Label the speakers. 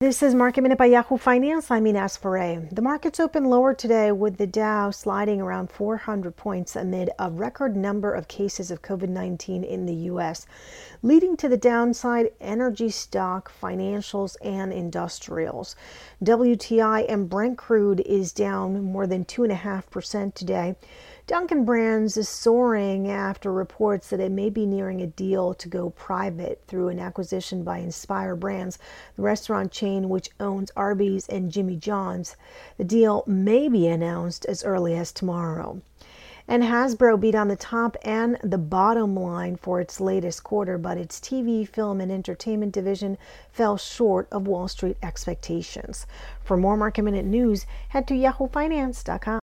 Speaker 1: This is Market Minute by Yahoo Finance. I'm Ines Ferre. The markets open lower today with the Dow sliding around 400 points amid a record number of cases of COVID 19 in the U.S., leading to the downside energy stock, financials, and industrials. WTI and Brent crude is down more than 2.5% today. Dunkin' Brands is soaring after reports that it may be nearing a deal to go private through an acquisition by Inspire Brands, the restaurant chain which owns Arby's and Jimmy John's. The deal may be announced as early as tomorrow. And Hasbro beat on the top and the bottom line for its latest quarter, but its TV, film, and entertainment division fell short of Wall Street expectations. For more market minute news, head to yahoofinance.com.